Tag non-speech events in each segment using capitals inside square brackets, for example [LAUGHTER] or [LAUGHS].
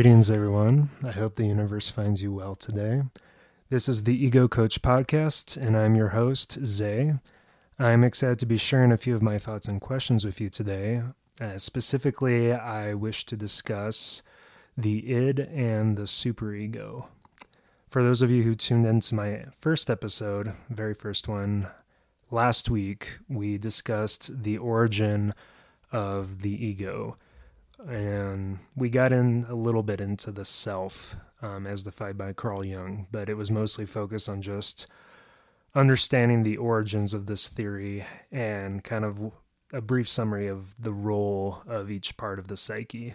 Greetings, everyone. I hope the universe finds you well today. This is the Ego Coach Podcast, and I'm your host, Zay. I'm excited to be sharing a few of my thoughts and questions with you today. Uh, specifically, I wish to discuss the id and the superego. For those of you who tuned into my first episode, very first one, last week, we discussed the origin of the ego and we got in a little bit into the self um, as defined by Carl Jung, but it was mostly focused on just understanding the origins of this theory and kind of a brief summary of the role of each part of the psyche.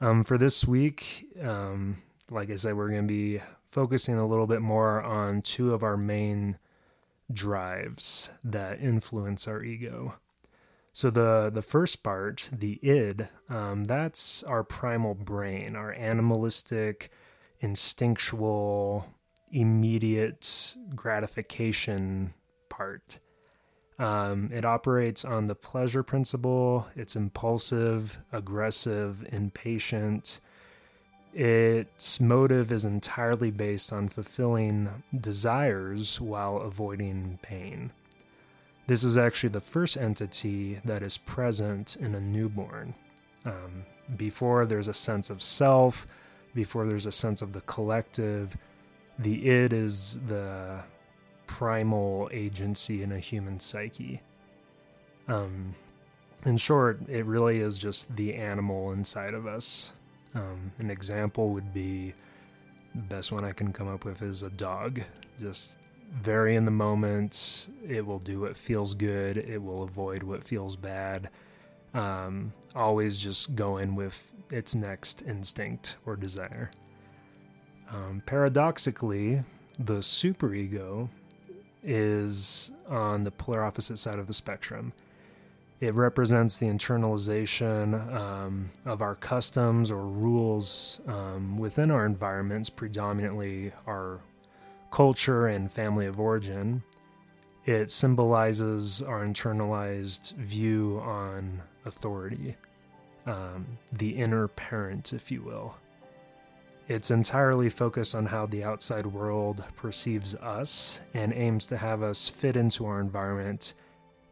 Um, for this week, um, like I said, we're going to be focusing a little bit more on two of our main drives that influence our ego. So the the first part, the id, um, that's our primal brain, our animalistic, instinctual, immediate gratification part. Um, it operates on the pleasure principle. It's impulsive, aggressive, impatient. Its motive is entirely based on fulfilling desires while avoiding pain. This is actually the first entity that is present in a newborn. Um, before there's a sense of self, before there's a sense of the collective, the id is the primal agency in a human psyche. Um, in short, it really is just the animal inside of us. Um, an example would be the best one I can come up with is a dog. Just very in the moment. It will do what feels good. It will avoid what feels bad. Um, always just go in with its next instinct or desire. Um, paradoxically, the superego is on the polar opposite side of the spectrum. It represents the internalization um, of our customs or rules um, within our environments, predominantly our culture and family of origin, it symbolizes our internalized view on authority, um, the inner parent, if you will. It's entirely focused on how the outside world perceives us and aims to have us fit into our environment,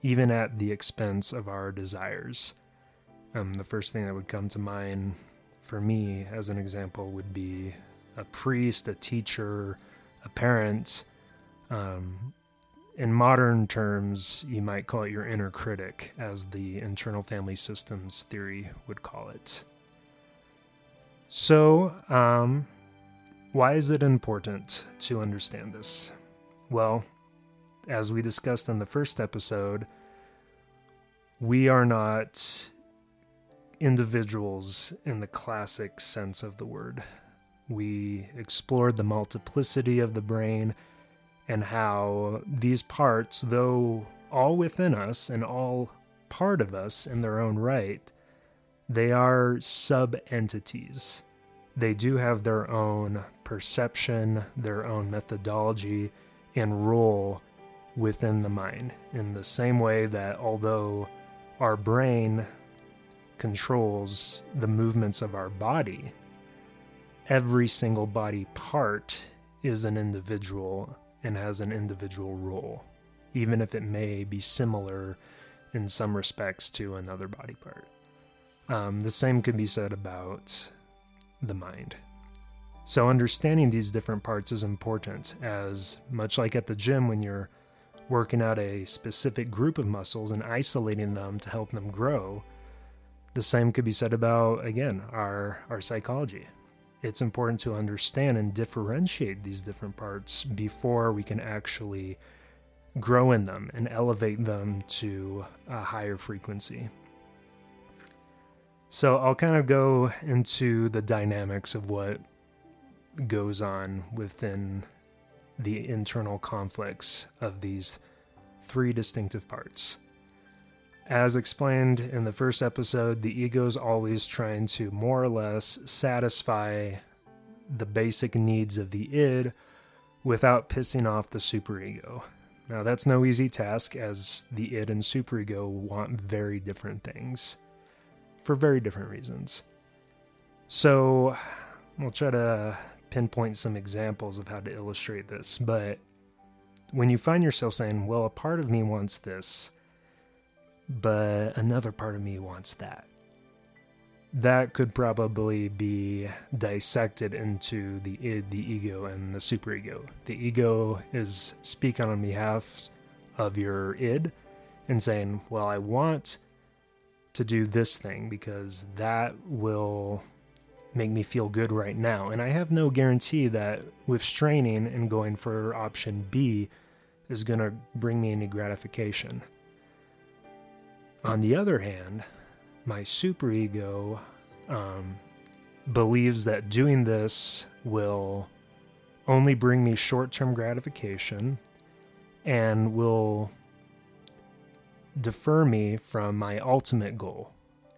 even at the expense of our desires. Um, the first thing that would come to mind for me, as an example, would be a priest, a teacher, a parent. Um, in modern terms, you might call it your inner critic, as the internal family systems theory would call it. So, um, why is it important to understand this? Well, as we discussed in the first episode, we are not individuals in the classic sense of the word. We explored the multiplicity of the brain and how these parts, though all within us and all part of us in their own right, they are sub entities. They do have their own perception, their own methodology, and role within the mind, in the same way that although our brain controls the movements of our body, every single body part is an individual and has an individual role, even if it may be similar in some respects to another body part. Um, the same could be said about the mind. So, understanding these different parts is important, as much like at the gym when you're working out a specific group of muscles and isolating them to help them grow, the same could be said about, again, our, our psychology it's important to understand and differentiate these different parts before we can actually grow in them and elevate them to a higher frequency. So I'll kind of go into the dynamics of what goes on within the internal conflicts of these three distinctive parts. As explained in the first episode, the ego is always trying to more or less satisfy the basic needs of the id without pissing off the superego. Now, that's no easy task, as the id and superego want very different things for very different reasons. So we'll try to pinpoint some examples of how to illustrate this, but when you find yourself saying, well, a part of me wants this, but another part of me wants that, that could probably be dissected into the id, the ego, and the superego. The ego is speaking on behalf of your id and saying, Well, I want to do this thing because that will make me feel good right now. And I have no guarantee that with straining and going for option B is going to bring me any gratification. On the other hand, my superego um, believes that doing this will only bring me short term gratification and will defer me from my ultimate goal,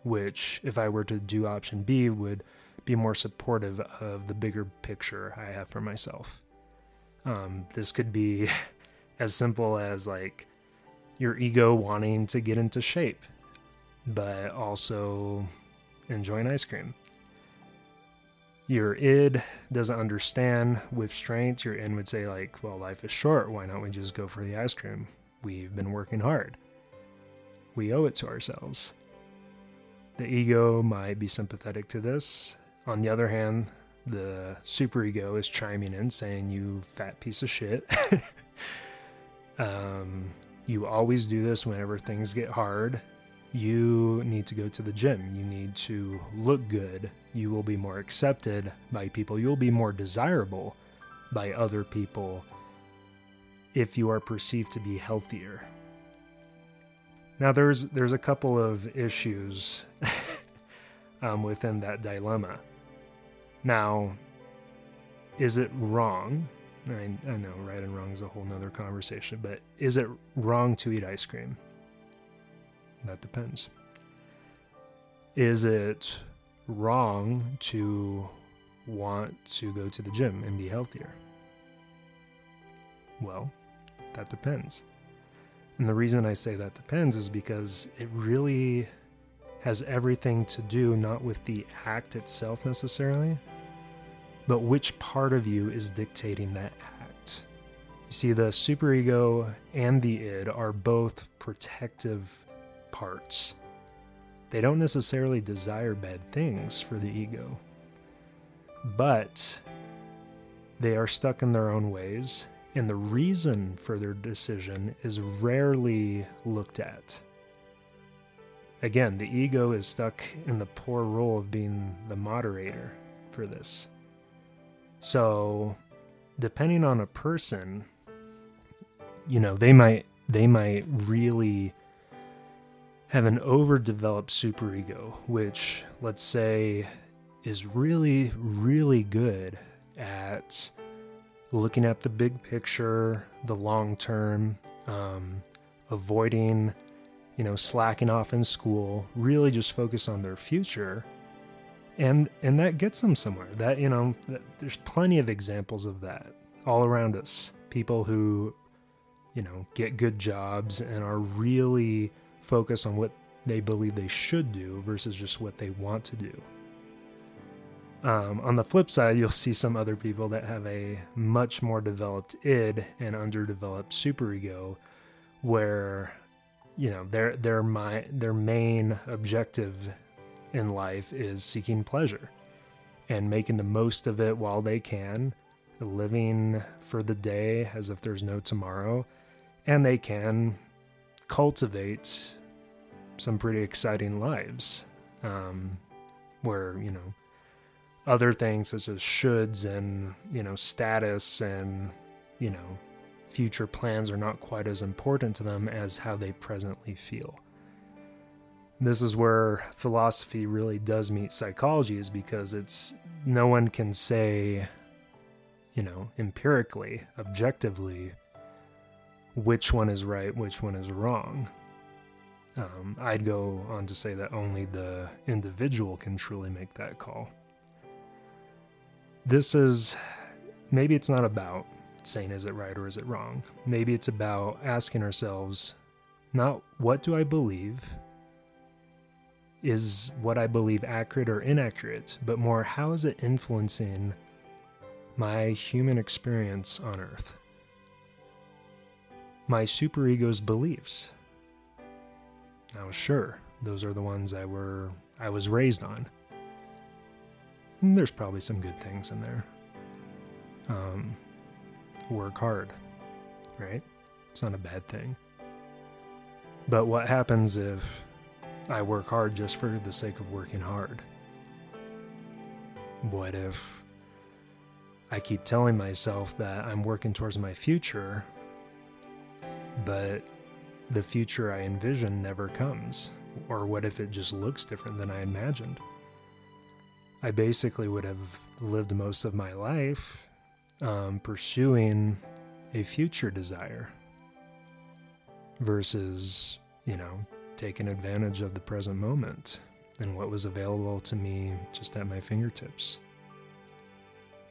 which, if I were to do option B, would be more supportive of the bigger picture I have for myself. Um, this could be [LAUGHS] as simple as like your ego wanting to get into shape, but also enjoying ice cream. Your id doesn't understand with strength. Your id would say, like, well, life is short. Why don't we just go for the ice cream? We've been working hard. We owe it to ourselves. The ego might be sympathetic to this. On the other hand, the superego is chiming in saying, You fat piece of shit. [LAUGHS] Um, you always do this whenever things get hard. You need to go to the gym. You need to look good. You will be more accepted by people. You'll be more desirable by other people if you are perceived to be healthier. Now, there's there's a couple of issues [LAUGHS] um, within that dilemma. Now, is it wrong I, I know right and wrong is a whole nother conversation, but is it wrong to eat ice cream? That depends. Is it wrong to want to go to the gym and be healthier? Well, that depends. And the reason I say that depends is because it really has everything to do not with the act itself necessarily, but which part of you is dictating that act? You see, the superego and the id are both protective parts. They don't necessarily desire bad things for the ego, but they are stuck in their own ways, and the reason for their decision is rarely looked at. Again, the ego is stuck in the poor role of being the moderator for this. So, depending on a person, you know, they might they might really have an overdeveloped superego, which let's say is really really good at looking at the big picture, the long term, um, avoiding, you know, slacking off in school, really just focus on their future and and that gets them somewhere. That you know there's plenty of examples of that all around us. People who you know get good jobs and are really focused on what they believe they should do versus just what they want to do. Um, on the flip side you'll see some other people that have a much more developed id and underdeveloped superego where you know their their my their main objective in life is seeking pleasure and making the most of it while they can, living for the day as if there's no tomorrow, and they can cultivate some pretty exciting lives um, where, you know, other things such as shoulds and, you know, status and, you know, future plans are not quite as important to them as how they presently feel. This is where philosophy really does meet psychology, is because it's no one can say, you know, empirically, objectively, which one is right, which one is wrong. Um, I'd go on to say that only the individual can truly make that call. This is maybe it's not about saying is it right or is it wrong. Maybe it's about asking ourselves not what do I believe is what I believe accurate or inaccurate, but more how is it influencing my human experience on Earth? My superego's beliefs. Now, sure, those are the ones I were I was raised on. And there's probably some good things in there. Um, work hard, right? It's not a bad thing. But what happens if I work hard just for the sake of working hard? What if I keep telling myself that I'm working towards my future, but the future I envision never comes? Or what if it just looks different than I imagined? I basically would have lived most of my life um, pursuing a future desire versus, you know, taking advantage of the present moment and what was available to me just at my fingertips.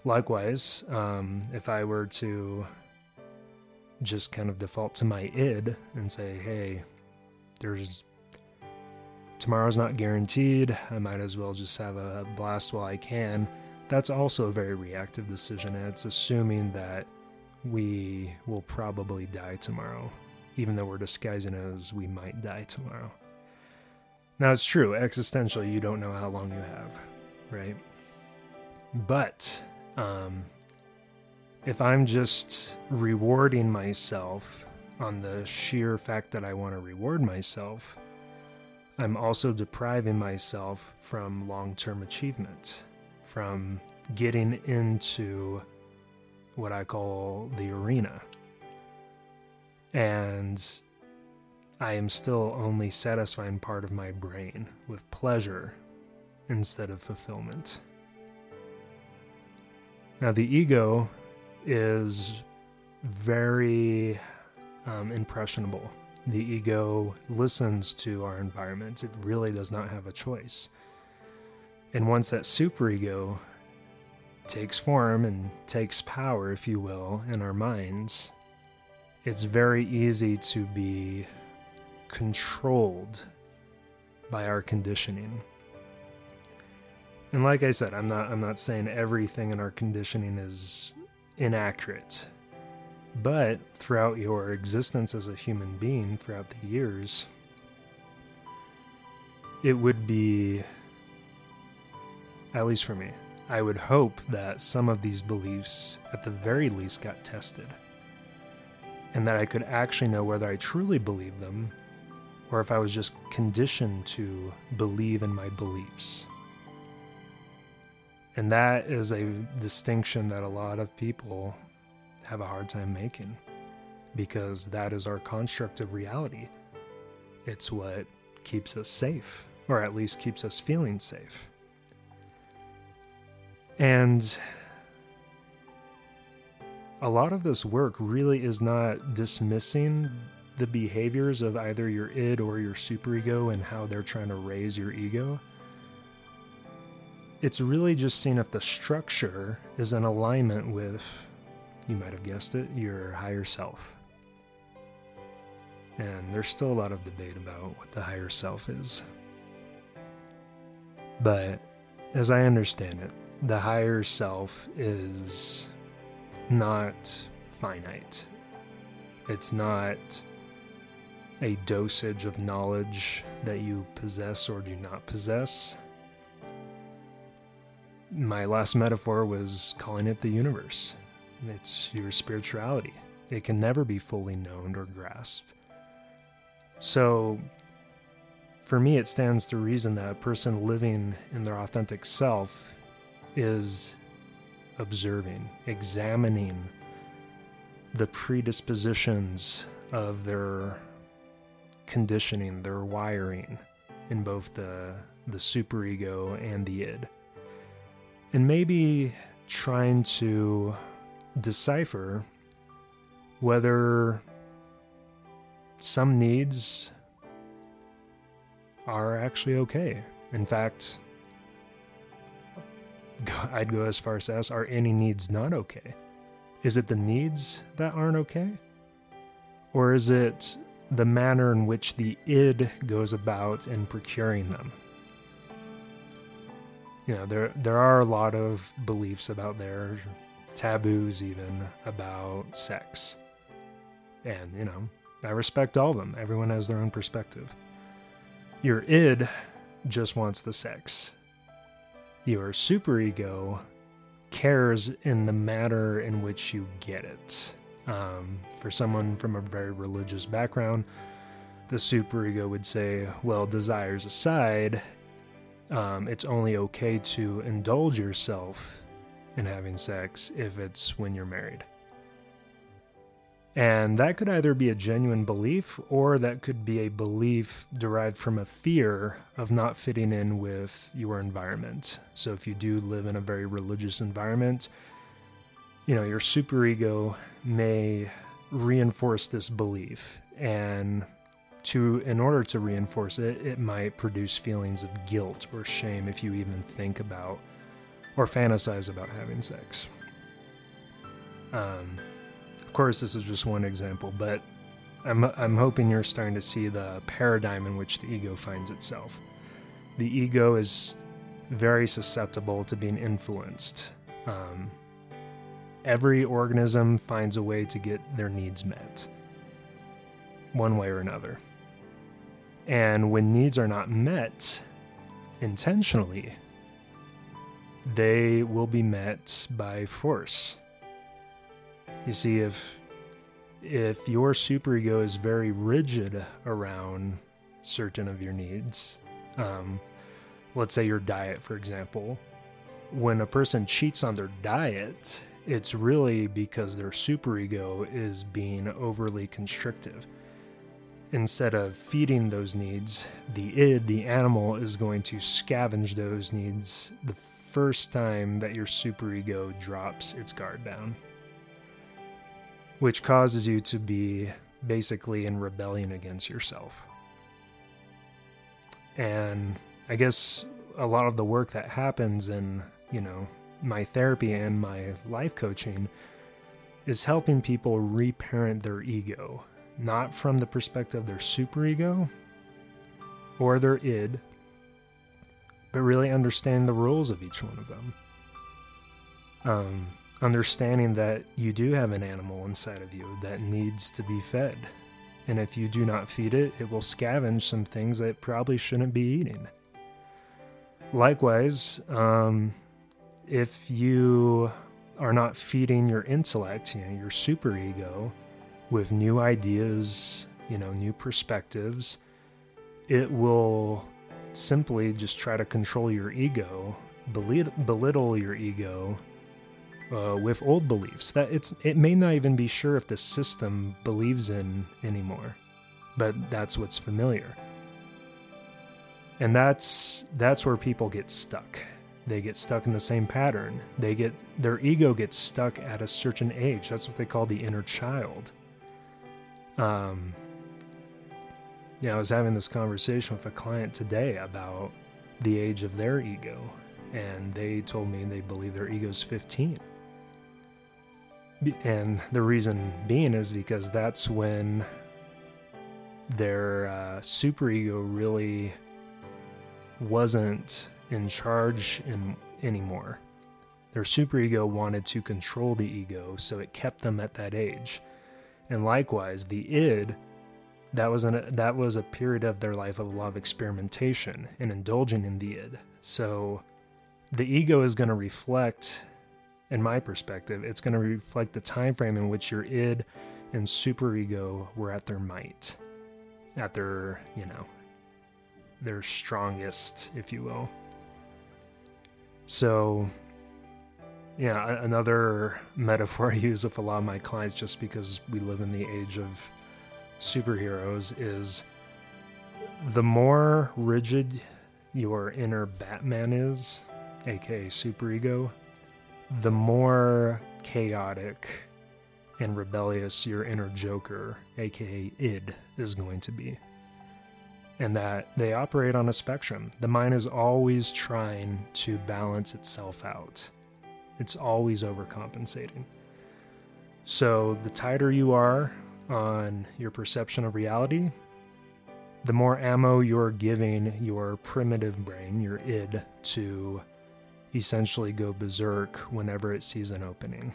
Likewise, um, if I were to just kind of default to my id and say, hey, there's tomorrow's not guaranteed, I might as well just have a blast while I can. That's also a very reactive decision. And it's assuming that we will probably die tomorrow even though we're disguising as we might die tomorrow. Now, it's true, existential, you don't know how long you have, right? But um, if I'm just rewarding myself on the sheer fact that I want to reward myself, I'm also depriving myself from long term achievement, from getting into what I call the arena, and I am still only satisfying part of my brain with pleasure instead of fulfillment. Now, the ego is very um, impressionable. The ego listens to our environment, it really does not have a choice. And once that superego takes form and takes power, if you will, in our minds, it's very easy to be controlled by our conditioning. And like I said, I'm not I'm not saying everything in our conditioning is inaccurate. But throughout your existence as a human being throughout the years, it would be at least for me, I would hope that some of these beliefs at the very least got tested and that I could actually know whether I truly believed them or if I was just conditioned to believe in my beliefs. And that is a distinction that a lot of people have a hard time making because that is our construct of reality. It's what keeps us safe, or at least keeps us feeling safe. And a lot of this work really is not dismissing the behaviors of either your id or your superego and how they're trying to raise your ego. It's really just seeing if the structure is in alignment with, you might have guessed it, your higher self. And there's still a lot of debate about what the higher self is. But as I understand it, the higher self is not finite. It's not a dosage of knowledge that you possess or do not possess. My last metaphor was calling it the universe. It's your spirituality. It can never be fully known or grasped. So, for me, it stands to reason that a person living in their authentic self is observing, examining the predispositions of their conditioning, their wiring in both the the superego and the id. And maybe trying to decipher whether some needs are actually okay. In fact, I'd go as far as to ask are any needs not okay? Is it the needs that aren't okay? Or is it the manner in which the id goes about in procuring them? you know, there there are a lot of beliefs about there, taboos even about sex. And, you know, I respect all of them. Everyone has their own perspective. Your id just wants the sex. Your superego cares in the matter in which you get it. Um, for someone from a very religious background, the superego would say, well, desires aside, um, it's only okay to indulge yourself in having sex if it's when you're married. And that could either be a genuine belief or that could be a belief derived from a fear of not fitting in with your environment. So if you do live in a very religious environment, you know, your superego may reinforce this belief and to in order to reinforce it, it might produce feelings of guilt or shame if you even think about or fantasize about having sex. Um, course, this is just one example, but I'm, I'm hoping you're starting to see the paradigm in which the ego finds itself. The ego is very susceptible to being influenced. Um, every organism finds a way to get their needs met, one way or another. And when needs are not met intentionally, they will be met by force. You see, if if your superego is very rigid around certain of your needs, um, let's say your diet, for example, when a person cheats on their diet, it's really because their superego is being overly constrictive. Instead of feeding those needs, the id, the animal, is going to scavenge those needs the first time that your superego drops its guard down which causes you to be basically in rebellion against yourself. And I guess a lot of the work that happens in, you know, my therapy and my life coaching is helping people reparent their ego, not from the perspective of their superego or their id, but really understand the rules of each one of them. Um, understanding that you do have an animal inside of you that needs to be fed. And if you do not feed it, it will scavenge some things that it probably shouldn't be eating. Likewise, um, if you are not feeding your intellect, you know, your superego, with new ideas, you know, new perspectives, it will simply just try to control your ego, belittle your ego, uh, with old beliefs that it's it may not even be sure if the system believes in anymore, but that's what's familiar. And that's that's where people get stuck. They get stuck in the same pattern. They get their ego gets stuck at a certain age. That's what they call the inner child. Um, yeah, I was having this conversation with a client today about the age of their ego, and they told me they believe their ego's 15. And the reason being is because that's when their uh, superego really wasn't in charge in, anymore. Their superego wanted to control the ego, so it kept them at that age. And likewise, the id, that was an, that was a period of their life of a lot of experimentation and indulging in the id. So the ego is going to reflect in my perspective, it's going to reflect the time frame in which your id and superego were at their might, at their, you know, their strongest, if you will. So, yeah, another metaphor [LAUGHS] I use with a lot of my clients, just because we live in the age of superheroes, is the more rigid your inner Batman is, aka superego, the more chaotic and rebellious your inner Joker, aka id, is going to be. And that they operate on a spectrum. The mind is always trying to balance itself out, it's always overcompensating. So, the tighter you are on your perception of reality, the more ammo you're giving your primitive brain, your id, to essentially go berserk whenever it sees an opening.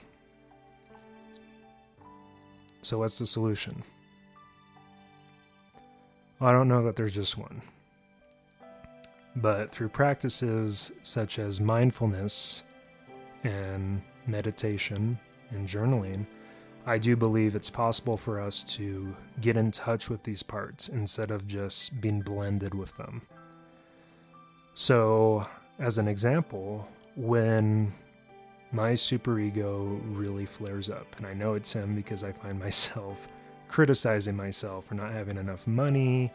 So, what's the solution? Well, I don't know that there's just one. But through practices such as mindfulness and meditation and journaling, I do believe it's possible for us to get in touch with these parts instead of just being blended with them. So, as an example, when my superego really flares up, and I know it's him because I find [LAUGHS] myself criticizing myself for not having enough money,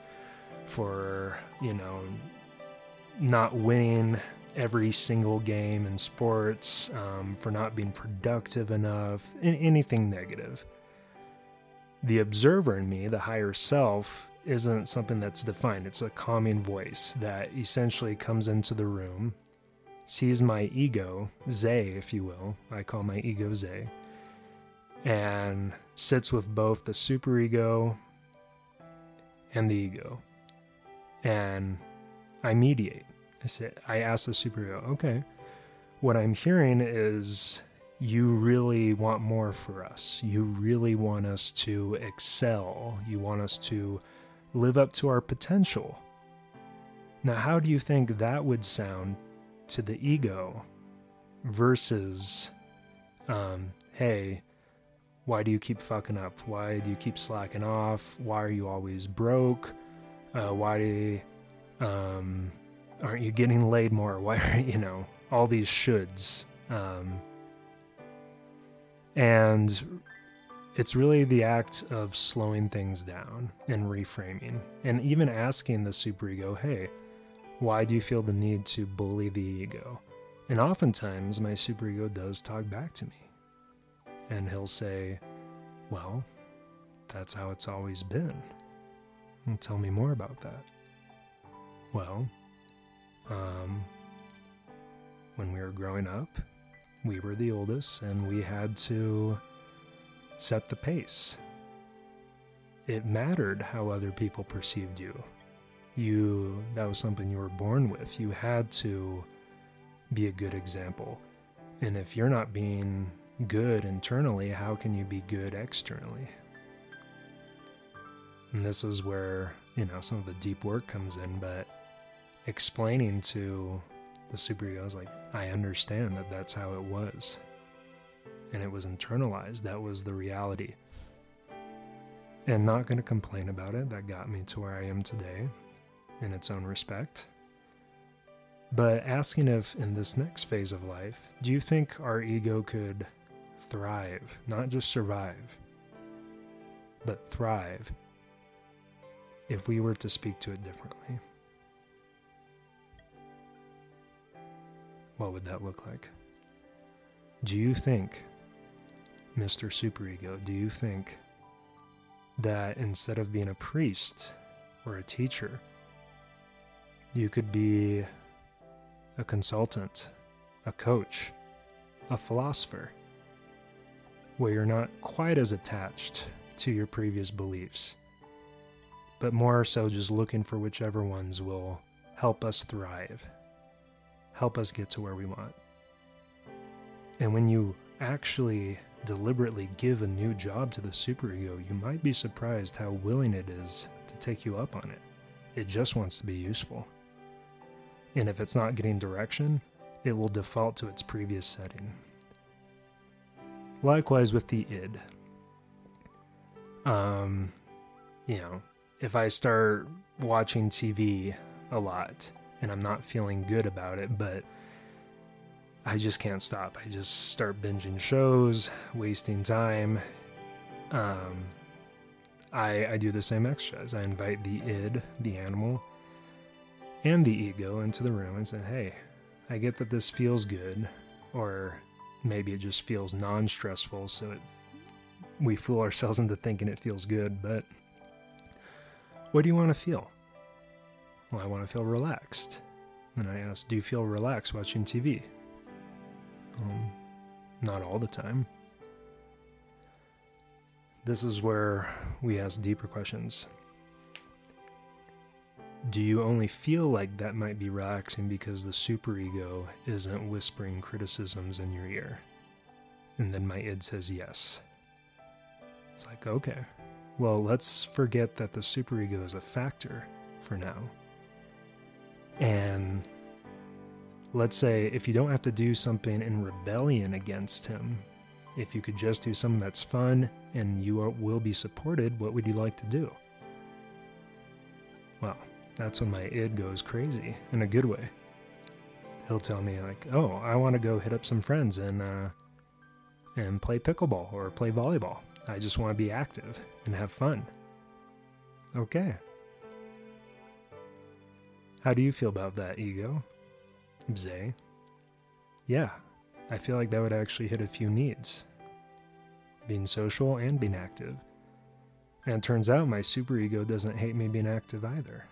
for, you know, not winning every single game in sports, um, for not being productive enough, anything negative. The observer in me, the higher self, isn't something that's defined. It's a calming voice that essentially comes into the room, sees my ego, Zay, if you will. I call my ego Zay, and sits with both the superego and the ego. And I mediate. I say, I ask the superego, okay, what I'm hearing is you really want more for us. You really want us to excel. You want us to live up to our potential. Now, how do you think that would sound to the ego versus, um, hey, why do you keep fucking up? Why do you keep slacking off? Why are you always broke? Uh, why do you, um, aren't you getting laid more? [LAUGHS] Why are you know all these shoulds? Um, and it's really the act of slowing things down and reframing, and even asking the superego, "Hey, why do you feel the need to bully the ego?" And oftentimes, my superego does talk back to me, and he'll say, "Well, that's how it's always been." And tell me more about that. Well, um, when we were growing up, we were the oldest and we had to set the pace. It mattered how other people perceived you. You that was something you were born with. You had to be a good example. And if you're not being good internally, how can you be good externally? And this is where, you know, some of the deep work comes in, but explaining to the superego, I like, I understand that that's how it was. And it was internalized. That was the reality. And not going to complain about it. That got me to where I am today in its own respect. But asking if in this next phase of life, do you think our ego could thrive, not just survive, but thrive if we were to speak to it differently? what would that look like? Do you think, Mr. Superego, do you think that instead of being a priest or a teacher, you could be a consultant, a coach, a philosopher, where you're not quite as attached to your previous beliefs, but more so just looking for whichever ones will help us thrive help us get to where we want. And when you actually deliberately give a new job to the superego, you might be surprised how willing it is to take you up on it. It just wants to be useful. And if it's not getting direction, it will default to its previous setting. Likewise with the id. Um, you know, if I start watching TV a lot, and I'm not feeling good about it, but I just can't stop. I just start binging shows, wasting time. Um, I, I do the same exercise. I invite the id, the animal, and the ego into the room and say, hey, I get that this feels good, or maybe it just feels non stressful, so it, we fool ourselves into thinking it feels good, but what do you want to feel? Well, I want to feel relaxed. And I ask, Do you feel relaxed watching TV? Um, not all the time. This is where we ask deeper questions. do you only feel like that might be relaxing because the superego isn't whispering criticisms in your ear? And then my id says yes. It's like, okay, well, let's forget that the superego is a factor for now. And let's say if you don't have to do something in rebellion against him, if you could just do something that's fun and you are, will be supported, what would you like to do? Well, that's when my id goes crazy in a good way. He'll tell me like, "Oh, I want to go hit up some friends and uh, and play pickleball or play volleyball. I just want to be active and have fun." Okay. How do you feel about that, ego? Zay? Yeah, I feel like that would actually hit a few needs being social and being active. And turns out my superego doesn't hate me being active either.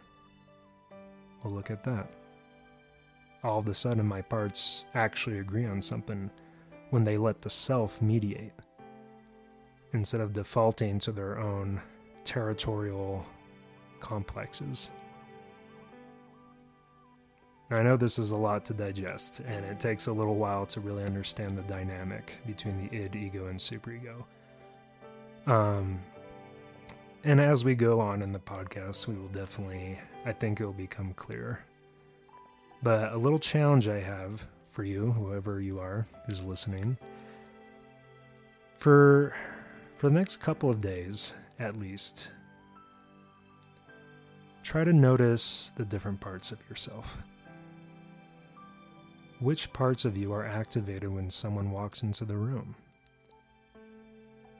Well, look at that. All of a sudden, my parts actually agree on something when they let the self mediate instead of defaulting to their own territorial complexes. I know this is a lot to digest, and it takes a little while to really understand the dynamic between the id, ego, and superego. Um, and as we go on in the podcast, we will definitely, I think it will become clearer. But a little challenge I have for you, whoever you are who's listening, for for the next couple of days at least, try to notice the different parts of yourself. Which parts of you are activated when someone walks into the room?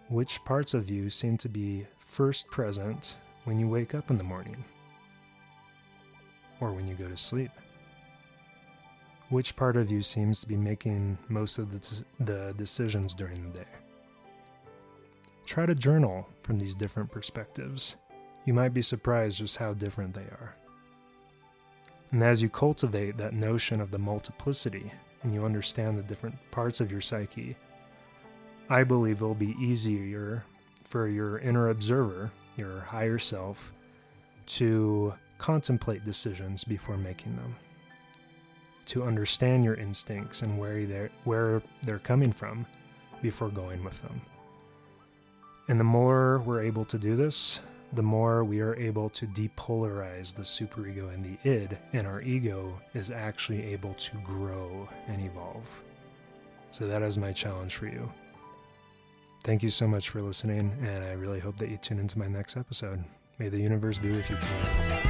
Which parts of you seem to be first present when you wake up in the morning? Or when you go to sleep? Which part of you seems to be making most of the, the decisions during the day? Try to journal from these different perspectives. You might be surprised just how different they are. And as you cultivate that notion of the multiplicity and you understand the different parts of your psyche, I believe it'll be easier for your inner observer, your higher self, to contemplate decisions before making them, to understand your instincts and where they're, where they're coming from before going with them. And the more we're able to do this, the more we are able to depolarize the superego and the id, and our ego is actually able to grow and evolve. So, that is my challenge for you. Thank you so much for listening, and I really hope that you tune into my next episode. May the universe be with you tonight.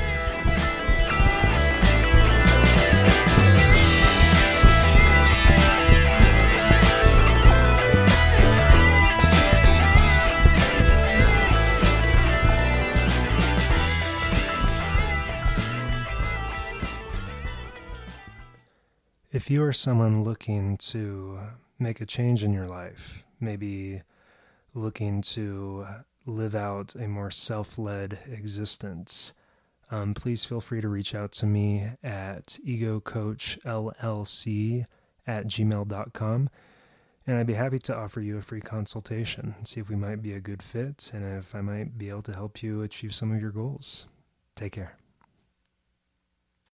If you are someone looking to make a change in your life, maybe looking to live out a more self led existence, um, please feel free to reach out to me at egocoachllc at gmail.com. And I'd be happy to offer you a free consultation, and see if we might be a good fit and if I might be able to help you achieve some of your goals. Take care.